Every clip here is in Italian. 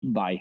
Vai.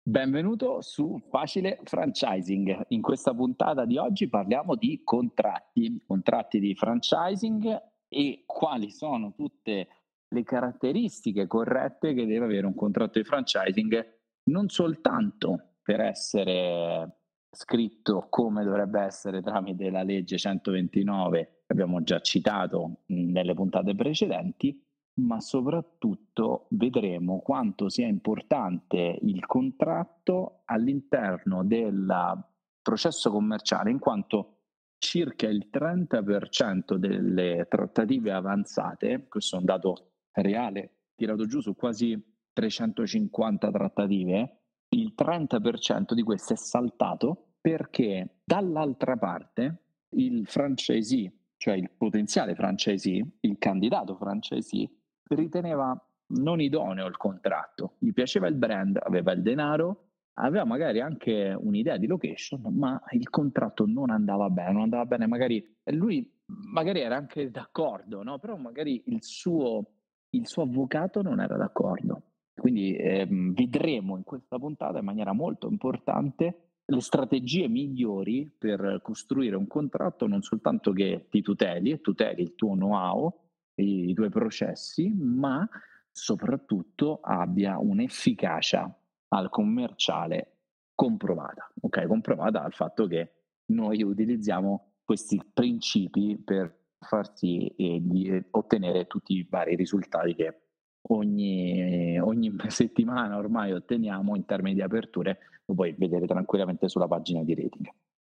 Benvenuto su Facile Franchising. In questa puntata di oggi parliamo di contratti, contratti di franchising e quali sono tutte le caratteristiche corrette che deve avere un contratto di franchising, non soltanto per essere scritto come dovrebbe essere tramite la legge 129 che abbiamo già citato nelle puntate precedenti, ma soprattutto vedremo quanto sia importante il contratto all'interno del processo commerciale, in quanto circa il 30% delle trattative avanzate, questo è un dato reale, tirato giù su quasi 350 trattative, il 30% di queste è saltato perché dall'altra parte il franchisee, cioè il potenziale franchisee, il candidato franchisee, riteneva non idoneo il contratto, gli piaceva il brand, aveva il denaro, aveva magari anche un'idea di location, ma il contratto non andava bene, non andava bene, magari lui magari era anche d'accordo, no? però magari il suo, il suo avvocato non era d'accordo. Quindi ehm, vedremo in questa puntata in maniera molto importante le strategie migliori per costruire un contratto non soltanto che ti tuteli e tuteli il tuo know-how, i, tuoi processi, ma soprattutto abbia un'efficacia al commerciale comprovata, ok? Comprovata dal fatto che noi utilizziamo questi principi per far sì eh, di ottenere tutti i vari risultati che ogni, ogni settimana ormai otteniamo in termini di aperture, lo puoi vedere tranquillamente sulla pagina di rating.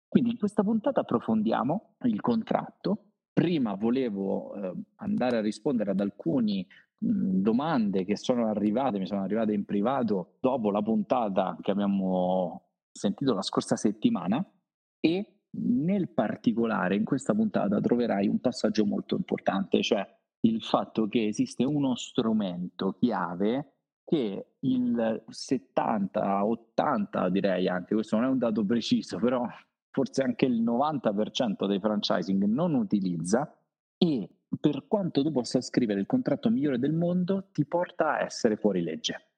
Quindi in questa puntata approfondiamo il contratto. Prima volevo eh, andare a rispondere ad alcune domande che sono arrivate, mi sono arrivate in privato dopo la puntata che abbiamo sentito la scorsa settimana e nel particolare in questa puntata troverai un passaggio molto importante, cioè il fatto che esiste uno strumento chiave che il 70, 80 direi anche, questo non è un dato preciso, però forse anche il 90% dei franchising non utilizza e per quanto tu possa scrivere il contratto migliore del mondo ti porta a essere fuori legge.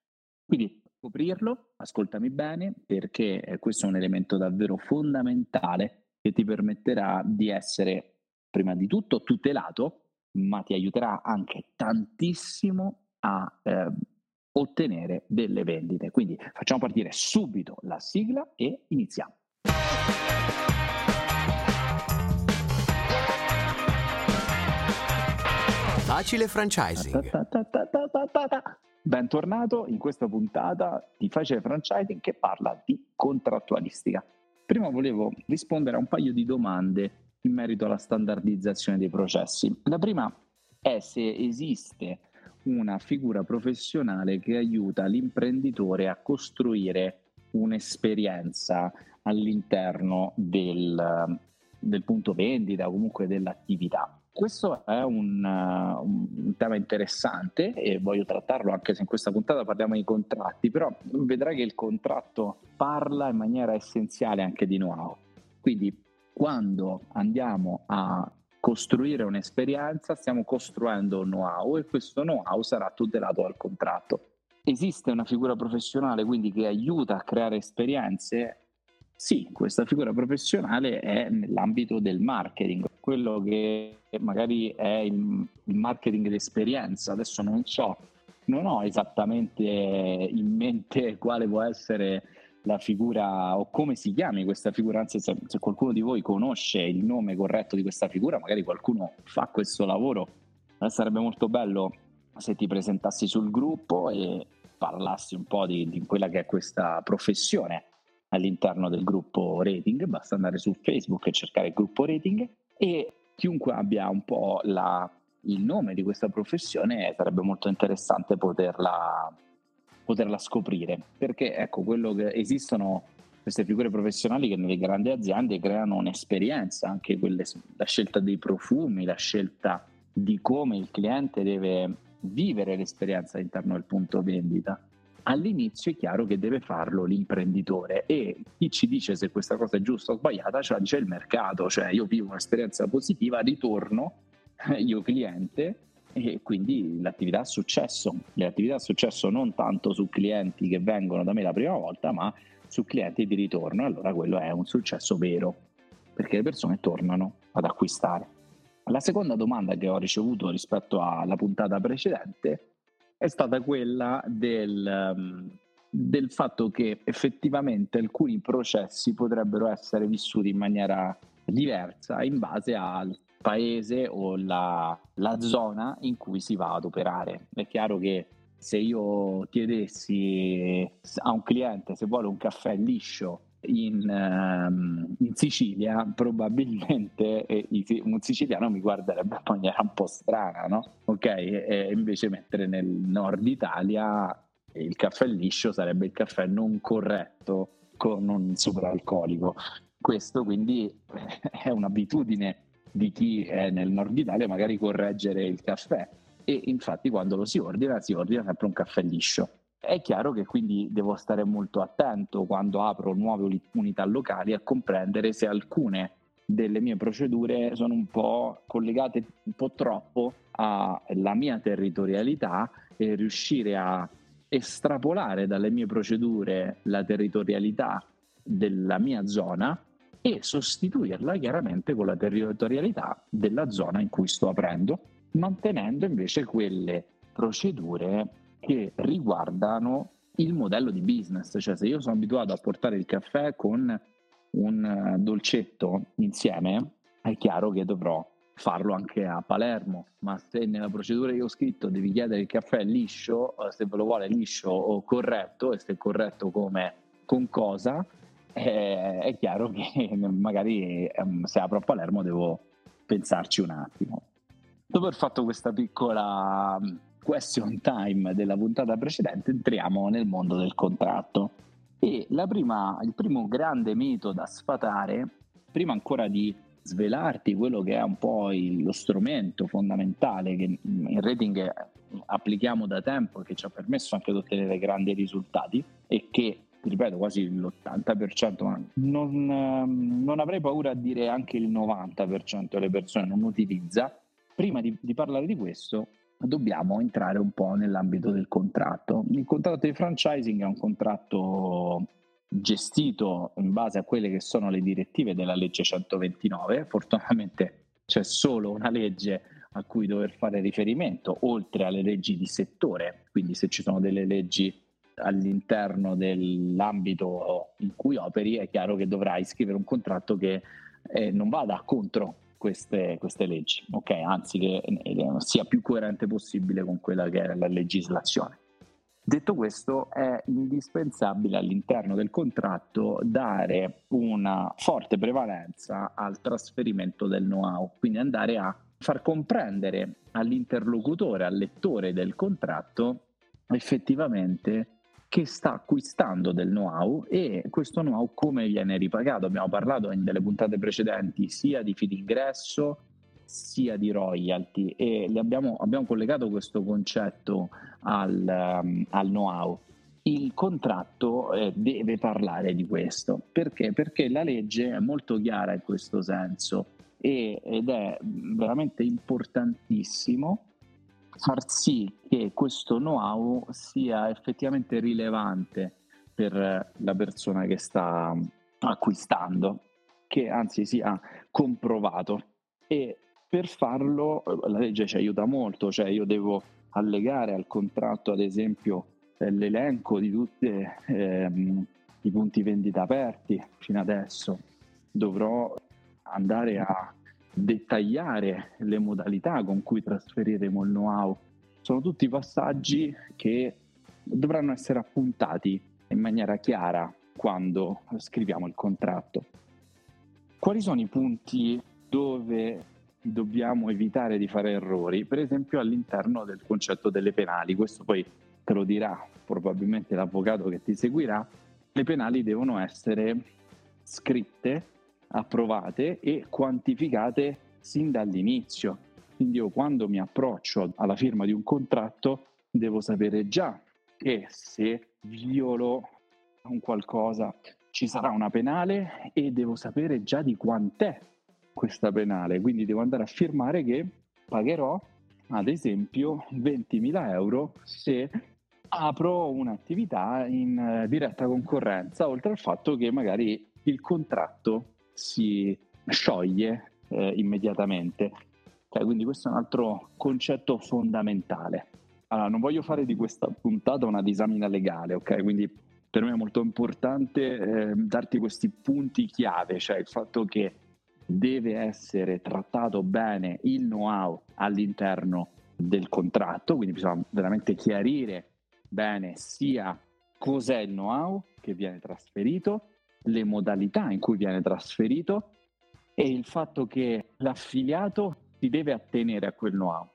Quindi scoprirlo, ascoltami bene, perché questo è un elemento davvero fondamentale che ti permetterà di essere prima di tutto tutelato ma ti aiuterà anche tantissimo a eh, ottenere delle vendite. Quindi facciamo partire subito la sigla e iniziamo. Facile franchising. Bentornato in questa puntata di Facile Franchising che parla di contrattualistica. Prima volevo rispondere a un paio di domande in merito alla standardizzazione dei processi. La prima è se esiste una figura professionale che aiuta l'imprenditore a costruire un'esperienza all'interno del, del punto vendita o comunque dell'attività. Questo è un, uh, un, tema interessante e voglio trattarlo anche se in questa puntata parliamo di contratti, però vedrai che il contratto parla in maniera essenziale anche di know-how. Quindi quando andiamo a costruire un'esperienza, stiamo costruendo un know-how e questo know-how sarà tutelato dal contratto. Esiste una figura professionale quindi che aiuta a creare esperienze? Sì, questa figura professionale è nell'ambito del marketing, quello che magari è il, marketing d'esperienza. Adesso non so, non ho esattamente in mente quale può essere la figura o come si chiami questa figura, anzi se, se, qualcuno di voi conosce il nome corretto di questa figura, magari qualcuno fa questo lavoro, eh, sarebbe molto bello se ti presentassi sul gruppo e parlassi un po' di, di quella che è questa professione all'interno del gruppo rating, basta andare su Facebook e cercare il gruppo rating. E chiunque abbia un po' la, il nome di questa professione sarebbe molto interessante poterla poterla scoprire, perché ecco, quello che esistono queste figure professionali che nelle grandi aziende creano un'esperienza, anche quelle, la scelta dei profumi, la scelta di come il cliente deve vivere l'esperienza all'interno del punto vendita. All'inizio è chiaro che deve farlo l'imprenditore e chi ci dice se questa cosa è giusta o sbagliata ce la dice il mercato, cioè io vivo un'esperienza positiva, ritorno, io cliente, e quindi l'attività ha successo. Le attività ha successo non tanto su clienti che vengono da me la prima volta, ma su clienti di ritorno. Allora quello è un successo vero, perché le persone tornano ad acquistare. La seconda domanda che ho ricevuto rispetto alla puntata precedente è stata quella del, um, del fatto che effettivamente alcuni processi potrebbero essere vissuti in maniera diversa in base al paese o la, la zona in cui si va ad operare. È chiaro che se io chiedessi a un cliente se vuole un caffè liscio in, um, in Sicilia, probabilmente un siciliano mi guarderebbe in maniera un po' strana, no? Ok, e invece mettere nel nord Italia il caffè liscio sarebbe il caffè non corretto con un superalcolico. Questo quindi è un'abitudine di chi è nel nord Italia magari correggere il caffè e infatti quando lo si ordina si ordina sempre un caffè liscio. È chiaro che quindi devo stare molto attento quando apro nuove unità locali a comprendere se alcune delle mie procedure sono un po' collegate un po' troppo alla mia territorialità e riuscire a estrapolare dalle mie procedure la territorialità della mia zona e sostituirla chiaramente con la territorialità della zona in cui sto aprendo, mantenendo invece quelle procedure che riguardano il modello di business, cioè se io sono abituato a portare il caffè con un eh, dolcetto insieme, è chiaro che dovrò farlo anche a Palermo, ma se nella procedura che ho scritto devi chiedere il caffè liscio, eh, se ve lo vuole liscio o corretto, e se corretto come con cosa, eh, è chiaro che magari ehm, se apro a Palermo devo pensarci un attimo. Dopo aver fatto questa piccola question time della puntata precedente, entriamo nel mondo del contratto. E prima, il primo grande mito da sfatare, prima ancora di svelarti quello che è un po' il, lo strumento fondamentale che in rating applichiamo da tempo e che ci ha permesso anche di ottenere grandi risultati e che ripeto quasi l'80%, ma non, non, avrei paura a dire anche il 90% delle persone non utilizza. Prima di, di parlare di questo dobbiamo entrare un po' nell'ambito del contratto. Il contratto di franchising è un contratto gestito in base a quelle che sono le direttive della legge 129. Fortunatamente c'è solo una legge a cui dover fare riferimento, oltre alle leggi di settore. Quindi se ci sono delle leggi all'interno dell'ambito in cui operi, è chiaro che dovrai scrivere un contratto che eh, non vada contro queste, queste leggi, okay? anzi che eh, sia più coerente possibile con quella che è la legislazione. Detto questo, è indispensabile all'interno del contratto dare una forte prevalenza al trasferimento del know-how, quindi andare a far comprendere all'interlocutore, al lettore del contratto, effettivamente che sta acquistando del know-how e questo know-how come viene ripagato. Abbiamo parlato in delle puntate precedenti sia di fee d'ingresso sia di royalty e abbiamo, abbiamo, collegato questo concetto al, um, al know-how. Il contratto eh, deve parlare di questo perché? Perché la legge è molto chiara in questo senso e, ed è veramente importantissimo far sì che questo know-how sia effettivamente rilevante per la persona che sta acquistando, che anzi sia comprovato. E per farlo la legge ci aiuta molto, cioè io devo allegare al contratto ad esempio l'elenco di tutti ehm, i punti vendita aperti fino adesso, dovrò andare a dettagliare le modalità con cui trasferiremo il know-how. Sono tutti passaggi che dovranno essere appuntati in maniera chiara quando scriviamo il contratto. Quali sono i punti dove dobbiamo evitare di fare errori? Per esempio all'interno del concetto delle penali, questo poi te lo dirà probabilmente l'avvocato che ti seguirà, le penali devono essere scritte approvate e quantificate sin dall'inizio. Quindi io quando mi approccio alla firma di un contratto devo sapere già che se violo un qualcosa ci sarà una penale e devo sapere già di quant'è questa penale, quindi devo andare a firmare che pagherò ad esempio 20.000 euro se apro un'attività in eh, diretta concorrenza, oltre al fatto che magari il contratto si scioglie eh, immediatamente. Okay, quindi questo è un altro concetto fondamentale. Allora, non voglio fare di questa puntata una disamina legale, ok? Quindi per me è molto importante eh, darti questi punti chiave, cioè il fatto che deve essere trattato bene il know-how all'interno del contratto, quindi bisogna veramente chiarire bene sia cos'è il know-how che viene trasferito, le modalità in cui viene trasferito e il fatto che l'affiliato si deve attenere a quel know-how.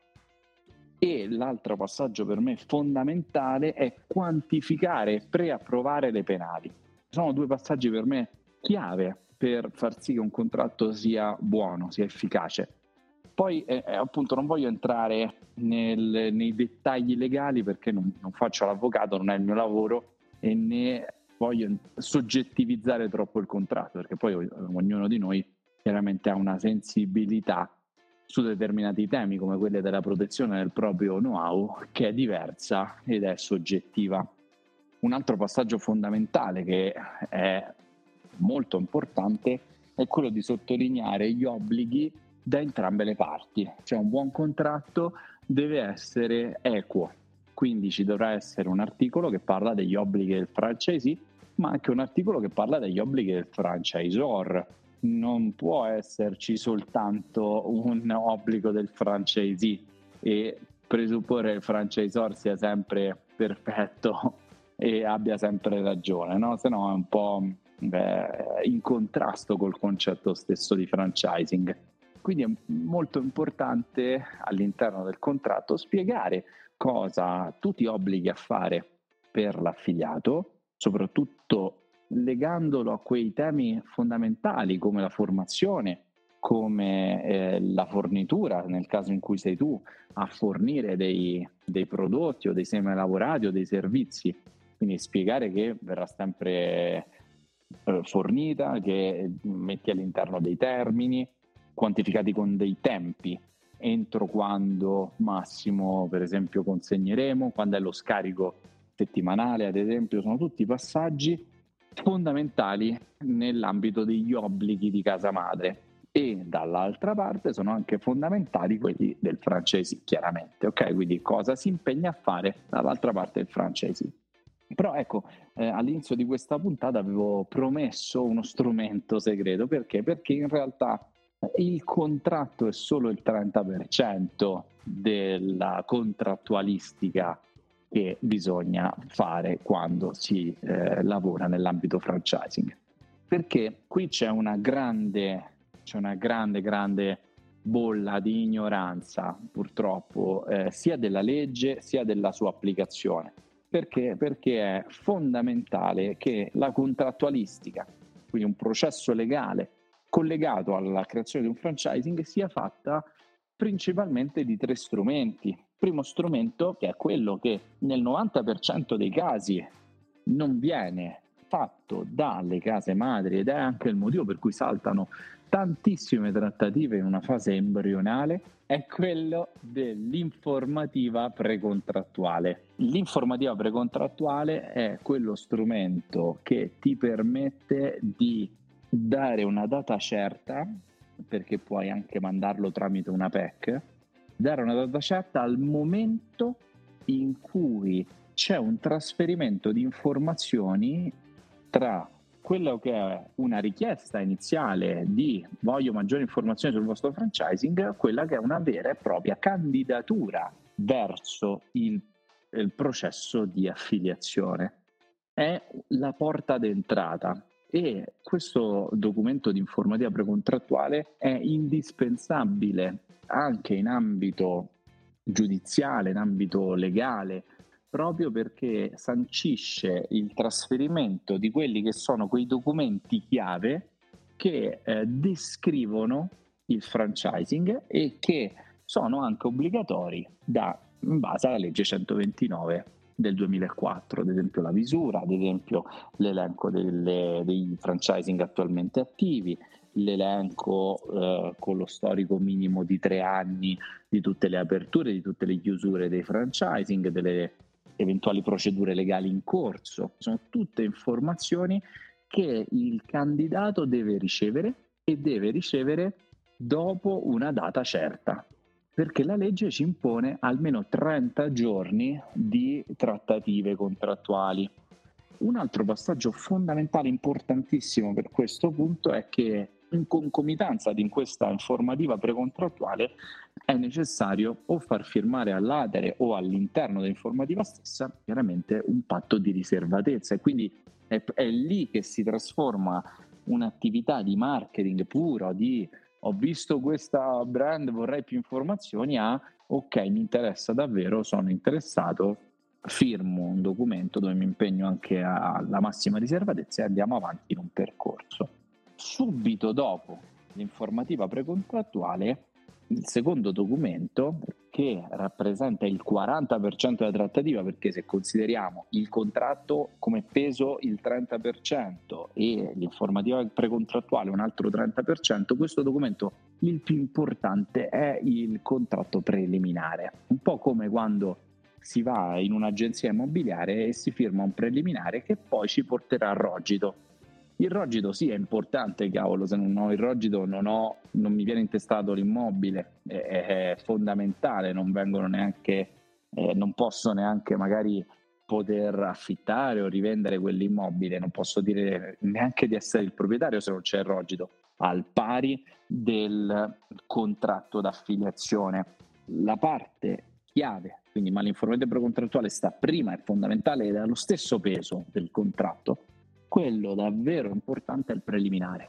E l'altro passaggio per me fondamentale è quantificare e preapprovare le penali. Sono due passaggi per me chiave per far sì che un contratto sia buono, sia efficace. Poi eh, eh, appunto non voglio entrare nel, nei dettagli legali perché non, non, faccio l'avvocato, non è il mio lavoro e né voglio soggettivizzare troppo il contratto perché poi ognuno di noi chiaramente ha una sensibilità su determinati temi come quelle della protezione del proprio know-how che è diversa ed è soggettiva. Un altro passaggio fondamentale che è molto importante è quello di sottolineare gli obblighi da entrambe le parti, cioè un buon contratto deve essere equo, quindi ci dovrà essere un articolo che parla degli obblighi del franchisee, ma anche un articolo che parla degli obblighi del franchisor. Non può esserci soltanto un obbligo del franchisee e presupporre che il franchisor sia sempre perfetto e abbia sempre ragione, no? Se no è un po' beh, in contrasto col concetto stesso di franchising. Quindi è molto importante all'interno del contratto spiegare cosa tu ti obblighi a fare per l'affiliato, soprattutto legandolo a quei temi fondamentali come la formazione, come eh, la fornitura, nel caso in cui sei tu a fornire dei, dei prodotti o dei semi lavorati o dei servizi. Quindi spiegare che verrà sempre eh, fornita, che metti all'interno dei termini, quantificati con dei tempi, entro quando massimo per esempio consegneremo, quando è lo scarico settimanale ad esempio, sono tutti passaggi fondamentali nell'ambito degli obblighi di casa madre e dall'altra parte sono anche fondamentali quelli del francese chiaramente, ok? Quindi cosa si impegna a fare dall'altra parte del francese. Però ecco, eh, all'inizio di questa puntata avevo promesso uno strumento segreto, perché? Perché in realtà il contratto è solo il 30% della contrattualistica che bisogna fare quando si eh, lavora nell'ambito franchising. Perché qui c'è una grande, c'è una grande, grande bolla di ignoranza, purtroppo, eh, sia della legge sia della sua applicazione. Perché? Perché è fondamentale che la contrattualistica, quindi un processo legale collegato alla creazione di un franchising, sia fatta principalmente di tre strumenti. Primo strumento, che è quello che nel 90% dei casi non viene fatto dalle case madri ed è anche il motivo per cui saltano tantissime trattative in una fase embrionale è quello dell'informativa precontrattuale. L'informativa precontrattuale è quello strumento che ti permette di dare una data certa, perché puoi anche mandarlo tramite una PEC, dare una data certa al momento in cui c'è un trasferimento di informazioni tra quello che è una richiesta iniziale di voglio maggiori informazioni sul vostro franchising, quella che è una vera e propria candidatura verso il, il processo di affiliazione. È la porta d'entrata e questo documento di informativa precontrattuale è indispensabile anche in ambito giudiziale, in ambito legale, proprio perché sancisce il trasferimento di quelli che sono quei documenti chiave che eh, descrivono il franchising e che sono anche obbligatori da, in base alla legge 129 del 2004, ad esempio la visura, ad esempio l'elenco delle, dei franchising attualmente attivi, l'elenco eh, con lo storico minimo di tre anni di tutte le aperture, di tutte le chiusure dei franchising, delle eventuali procedure legali in corso. Sono tutte informazioni che il candidato deve ricevere e deve ricevere dopo una data certa, perché la legge ci impone almeno 30 giorni di trattative contrattuali. Un altro passaggio fondamentale, importantissimo per questo punto è che in concomitanza di questa informativa precontrattuale è necessario o far firmare all'atere o all'interno dell'informativa stessa chiaramente un patto di riservatezza e quindi è, è lì che si trasforma un'attività di marketing puro, di ho visto questa brand, vorrei più informazioni, a ok, mi interessa davvero, sono interessato, firmo un documento dove mi impegno anche alla massima riservatezza e andiamo avanti in un percorso. Subito dopo l'informativa precontrattuale, il secondo documento che rappresenta il 40% della trattativa, perché se consideriamo il contratto come peso il 30% e l'informativa precontrattuale un altro 30%, questo documento il più importante è il contratto preliminare, un po' come quando si va in un'agenzia immobiliare e si firma un preliminare che poi ci porterà a Rogito. Il Rogito sì è importante, cavolo, se non ho il Rogito non, ho, non mi viene intestato l'immobile, è, è fondamentale, non vengono neanche, eh, non posso neanche magari poter affittare o rivendere quell'immobile, non posso dire neanche di essere il proprietario se non c'è il Rogito, al pari del contratto d'affiliazione. La parte chiave quindi malinformazione precontrattuale sta prima, è fondamentale ed ha lo stesso peso del contratto, quello davvero importante è il preliminare.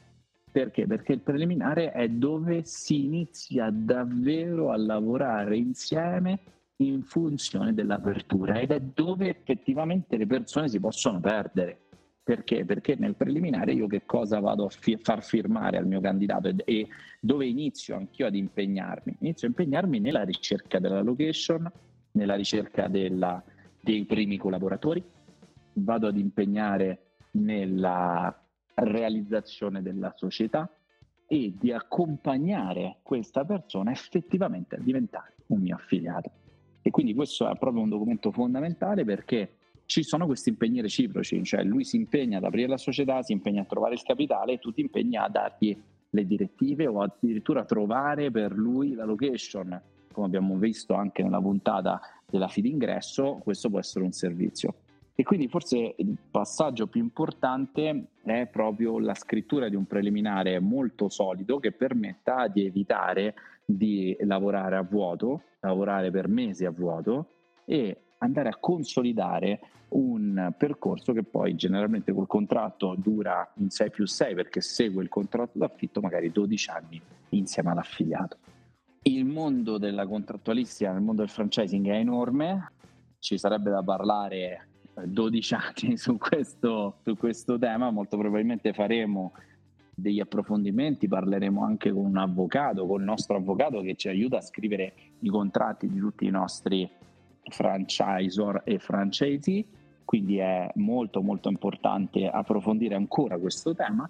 Perché? Perché il preliminare è dove si inizia davvero a lavorare insieme in funzione dell'apertura ed è dove effettivamente le persone si possono perdere. Perché? Perché nel preliminare io che cosa vado a fi- far firmare al mio candidato e, e dove inizio anch'io ad impegnarmi? Inizio a impegnarmi nella ricerca della location, nella ricerca della, dei primi collaboratori, vado ad impegnare nella realizzazione della società e di accompagnare questa persona effettivamente a diventare un mio affiliato. E quindi questo è proprio un documento fondamentale perché ci sono questi impegni reciproci, cioè lui si impegna ad aprire la società, si impegna a trovare il capitale e tu ti impegni a dargli le direttive o addirittura a trovare per lui la location come abbiamo visto anche nella puntata della feed ingresso, questo può essere un servizio. E quindi forse il passaggio più importante è proprio la scrittura di un preliminare molto solido che permetta di evitare di lavorare a vuoto, lavorare per mesi a vuoto e andare a consolidare un percorso che poi generalmente col contratto dura in 6 più 6 perché segue il contratto d'affitto magari 12 anni insieme all'affiliato. Il mondo della contrattualistica, nel mondo del franchising è enorme, ci sarebbe da parlare 12 eh, anni su questo, su questo tema, molto probabilmente faremo degli approfondimenti, parleremo anche con un avvocato, con il nostro avvocato che ci aiuta a scrivere i contratti di tutti i nostri franchisor e franchisee, quindi è molto molto importante approfondire ancora questo tema.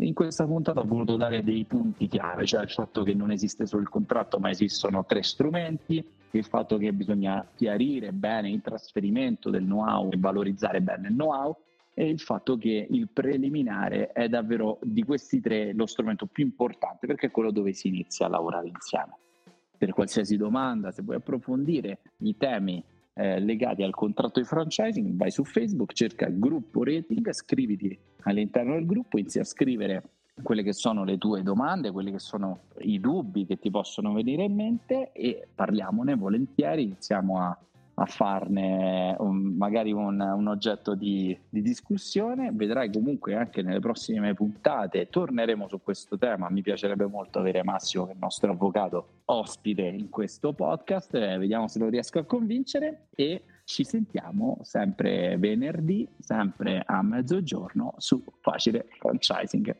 In questa puntata ho voluto dare dei punti chiave, cioè il fatto che non esiste solo il contratto, ma esistono tre strumenti, il fatto che bisogna chiarire bene il trasferimento del know-how e valorizzare bene il know-how e il fatto che il preliminare è davvero di questi tre lo strumento più importante perché è quello dove si inizia a lavorare insieme. Per qualsiasi domanda, se vuoi approfondire i temi eh, legati al contratto di franchising, vai su Facebook, cerca gruppo rating, scriviti all'interno del gruppo, inizi a scrivere quelle che sono le tue domande, quelli che sono i dubbi che ti possono venire in mente e parliamone volentieri, iniziamo a a farne un, magari un, un oggetto di, di, discussione. Vedrai comunque anche nelle prossime puntate torneremo su questo tema. Mi piacerebbe molto avere Massimo, che è il nostro avvocato, ospite in questo podcast. Eh, vediamo se lo riesco a convincere e ci sentiamo sempre venerdì, sempre a mezzogiorno su Facile Franchising.